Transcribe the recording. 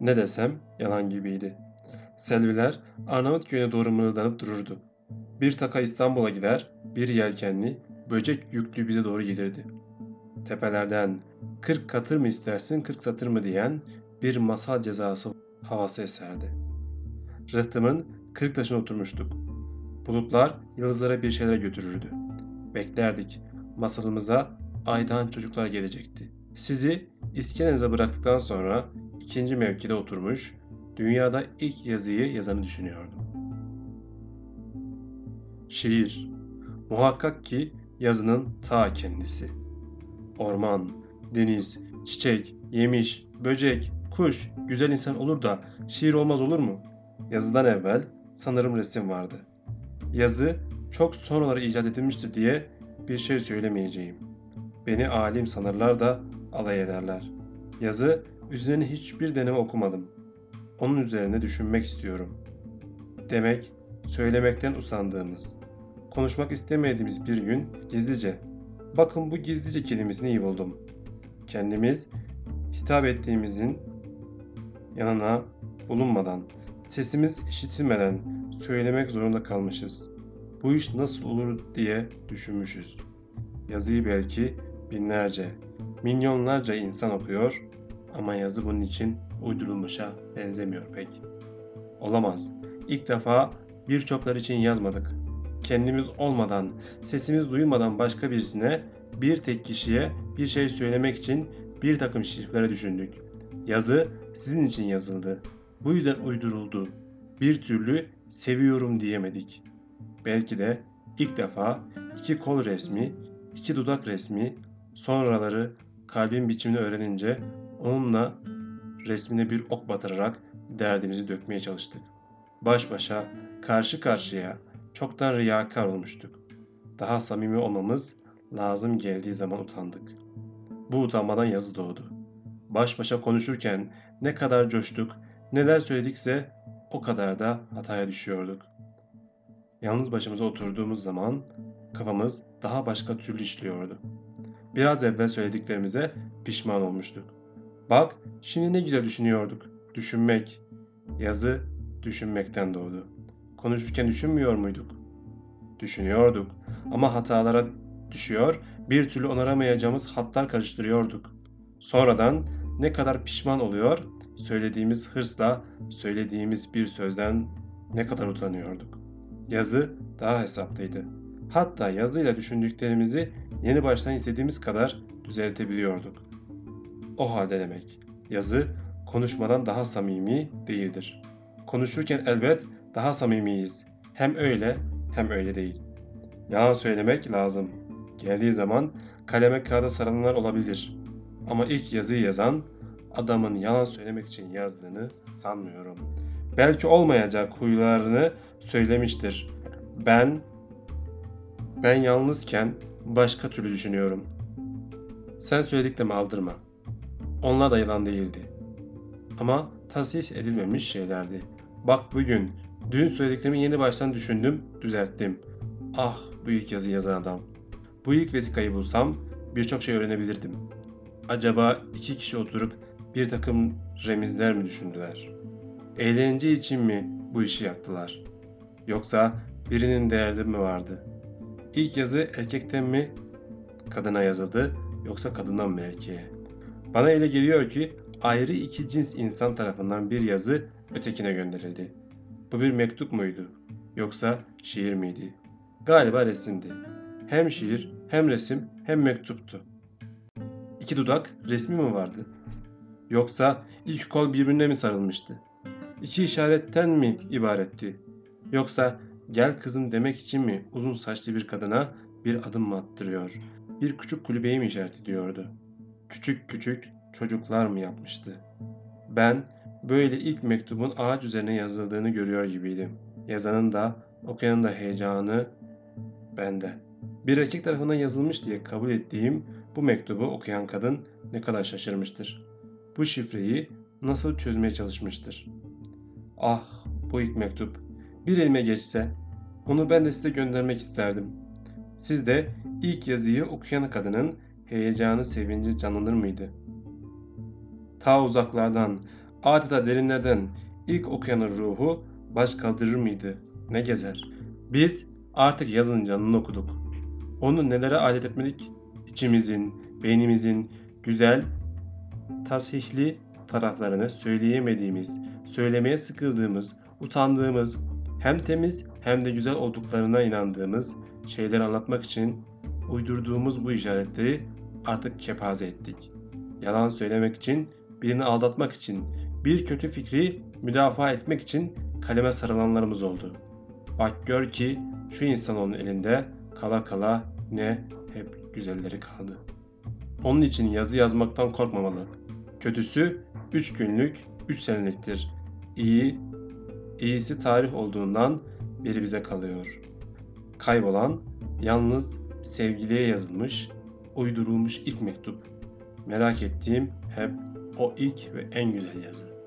Ne desem yalan gibiydi. Selviler Arnavutköy'e doğru mırıldanıp dururdu. Bir taka İstanbul'a gider, bir yelkenli, böcek yüklü bize doğru gelirdi. Tepelerden kırk katır mı istersin kırk satır mı diyen bir masal cezası havası eserdi. Rıhtımın kırk taşına oturmuştuk. Bulutlar yıldızlara bir şeyler götürürdü. Beklerdik. Masalımıza aydan çocuklar gelecekti. Sizi iskelenize bıraktıktan sonra ikinci mevkide oturmuş, dünyada ilk yazıyı yazanı düşünüyordum. Şiir Muhakkak ki yazının ta kendisi. Orman, deniz, çiçek, yemiş, böcek, kuş, güzel insan olur da şiir olmaz olur mu? Yazıdan evvel sanırım resim vardı. Yazı çok sonraları icat edilmiştir diye bir şey söylemeyeceğim. Beni alim sanırlar da alay ederler. Yazı üzerine hiçbir deneme okumadım. Onun üzerine düşünmek istiyorum. Demek söylemekten usandığımız, konuşmak istemediğimiz bir gün gizlice, bakın bu gizlice kelimesini iyi buldum. Kendimiz hitap ettiğimizin yanına bulunmadan, sesimiz işitilmeden söylemek zorunda kalmışız. Bu iş nasıl olur diye düşünmüşüz. Yazıyı belki binlerce, milyonlarca insan okuyor ama yazı bunun için uydurulmuşa benzemiyor pek. Olamaz. İlk defa birçoklar için yazmadık. Kendimiz olmadan, sesimiz duyulmadan başka birisine, bir tek kişiye bir şey söylemek için bir takım şifrelere düşündük. Yazı sizin için yazıldı. Bu yüzden uyduruldu. Bir türlü seviyorum diyemedik. Belki de ilk defa iki kol resmi, iki dudak resmi, sonraları kalbin biçimini öğrenince onunla resmine bir ok batırarak derdimizi dökmeye çalıştık. Baş başa, karşı karşıya çoktan riyakar olmuştuk. Daha samimi olmamız lazım geldiği zaman utandık. Bu utanmadan yazı doğdu. Baş başa konuşurken ne kadar coştuk, neler söyledikse o kadar da hataya düşüyorduk. Yalnız başımıza oturduğumuz zaman kafamız daha başka türlü işliyordu. Biraz evvel söylediklerimize pişman olmuştuk. Bak şimdi ne güzel düşünüyorduk. Düşünmek. Yazı düşünmekten doğdu. Konuşurken düşünmüyor muyduk? Düşünüyorduk ama hatalara düşüyor, bir türlü onaramayacağımız hatlar karıştırıyorduk. Sonradan ne kadar pişman oluyor, söylediğimiz hırsla söylediğimiz bir sözden ne kadar utanıyorduk. Yazı daha hesaplıydı. Hatta yazıyla düşündüklerimizi yeni baştan istediğimiz kadar düzeltebiliyorduk. O halde demek, yazı konuşmadan daha samimi değildir. Konuşurken elbet daha samimiyiz. Hem öyle hem öyle değil. Yalan söylemek lazım. Geldiği zaman kaleme kağıda sarılanlar olabilir. Ama ilk yazıyı yazan adamın yalan söylemek için yazdığını sanmıyorum. Belki olmayacak huylarını söylemiştir. Ben ben yalnızken başka türlü düşünüyorum. Sen söylediklerimi aldırma. Onlar da yalan değildi. Ama tahsis edilmemiş şeylerdi. Bak bugün, dün söylediklerimi yeni baştan düşündüm, düzelttim. Ah bu ilk yazı yazan adam. Bu ilk vesikayı bulsam birçok şey öğrenebilirdim. Acaba iki kişi oturup bir takım remizler mi düşündüler? Eğlence için mi bu işi yaptılar? Yoksa birinin derdi mi vardı? İlk yazı erkekten mi kadına yazıldı yoksa kadından mı erkeğe? Bana öyle geliyor ki ayrı iki cins insan tarafından bir yazı ötekine gönderildi. Bu bir mektup muydu? Yoksa şiir miydi? Galiba resimdi. Hem şiir, hem resim, hem mektuptu. İki dudak resmi mi vardı? Yoksa ilk kol birbirine mi sarılmıştı? İki işaretten mi ibaretti? Yoksa gel kızım demek için mi uzun saçlı bir kadına bir adım mı attırıyor? Bir küçük kulübeyi mi işaret ediyordu? Küçük küçük çocuklar mı yapmıştı? Ben böyle ilk mektubun ağaç üzerine yazıldığını görüyor gibiydim. Yazanın da okuyanın da heyecanı bende. Bir erkek tarafından yazılmış diye kabul ettiğim bu mektubu okuyan kadın ne kadar şaşırmıştır. Bu şifreyi nasıl çözmeye çalışmıştır. Ah bu ilk mektup. Bir elime geçse onu ben de size göndermek isterdim. Siz de ilk yazıyı okuyan kadının heyecanı, sevinci canlanır mıydı? Ta uzaklardan, Adeta derinlerden ilk okuyanın ruhu baş kaldırır mıydı? Ne gezer? Biz artık yazının canını okuduk. Onu nelere alet etmedik? İçimizin, beynimizin güzel, tasihli taraflarını söyleyemediğimiz, söylemeye sıkıldığımız, utandığımız, hem temiz hem de güzel olduklarına inandığımız şeyleri anlatmak için uydurduğumuz bu işaretleri artık kepaze ettik. Yalan söylemek için, birini aldatmak için, bir kötü fikri müdafaa etmek için kaleme sarılanlarımız oldu. Bak gör ki şu insanoğlunun elinde kala kala ne hep güzelleri kaldı. Onun için yazı yazmaktan korkmamalı. Kötüsü 3 günlük, 3 seneliktir. İyi, iyisi tarih olduğundan biri bize kalıyor. Kaybolan, yalnız sevgiliye yazılmış, uydurulmuş ilk mektup. Merak ettiğim hep o ilk ve en güzel yazı.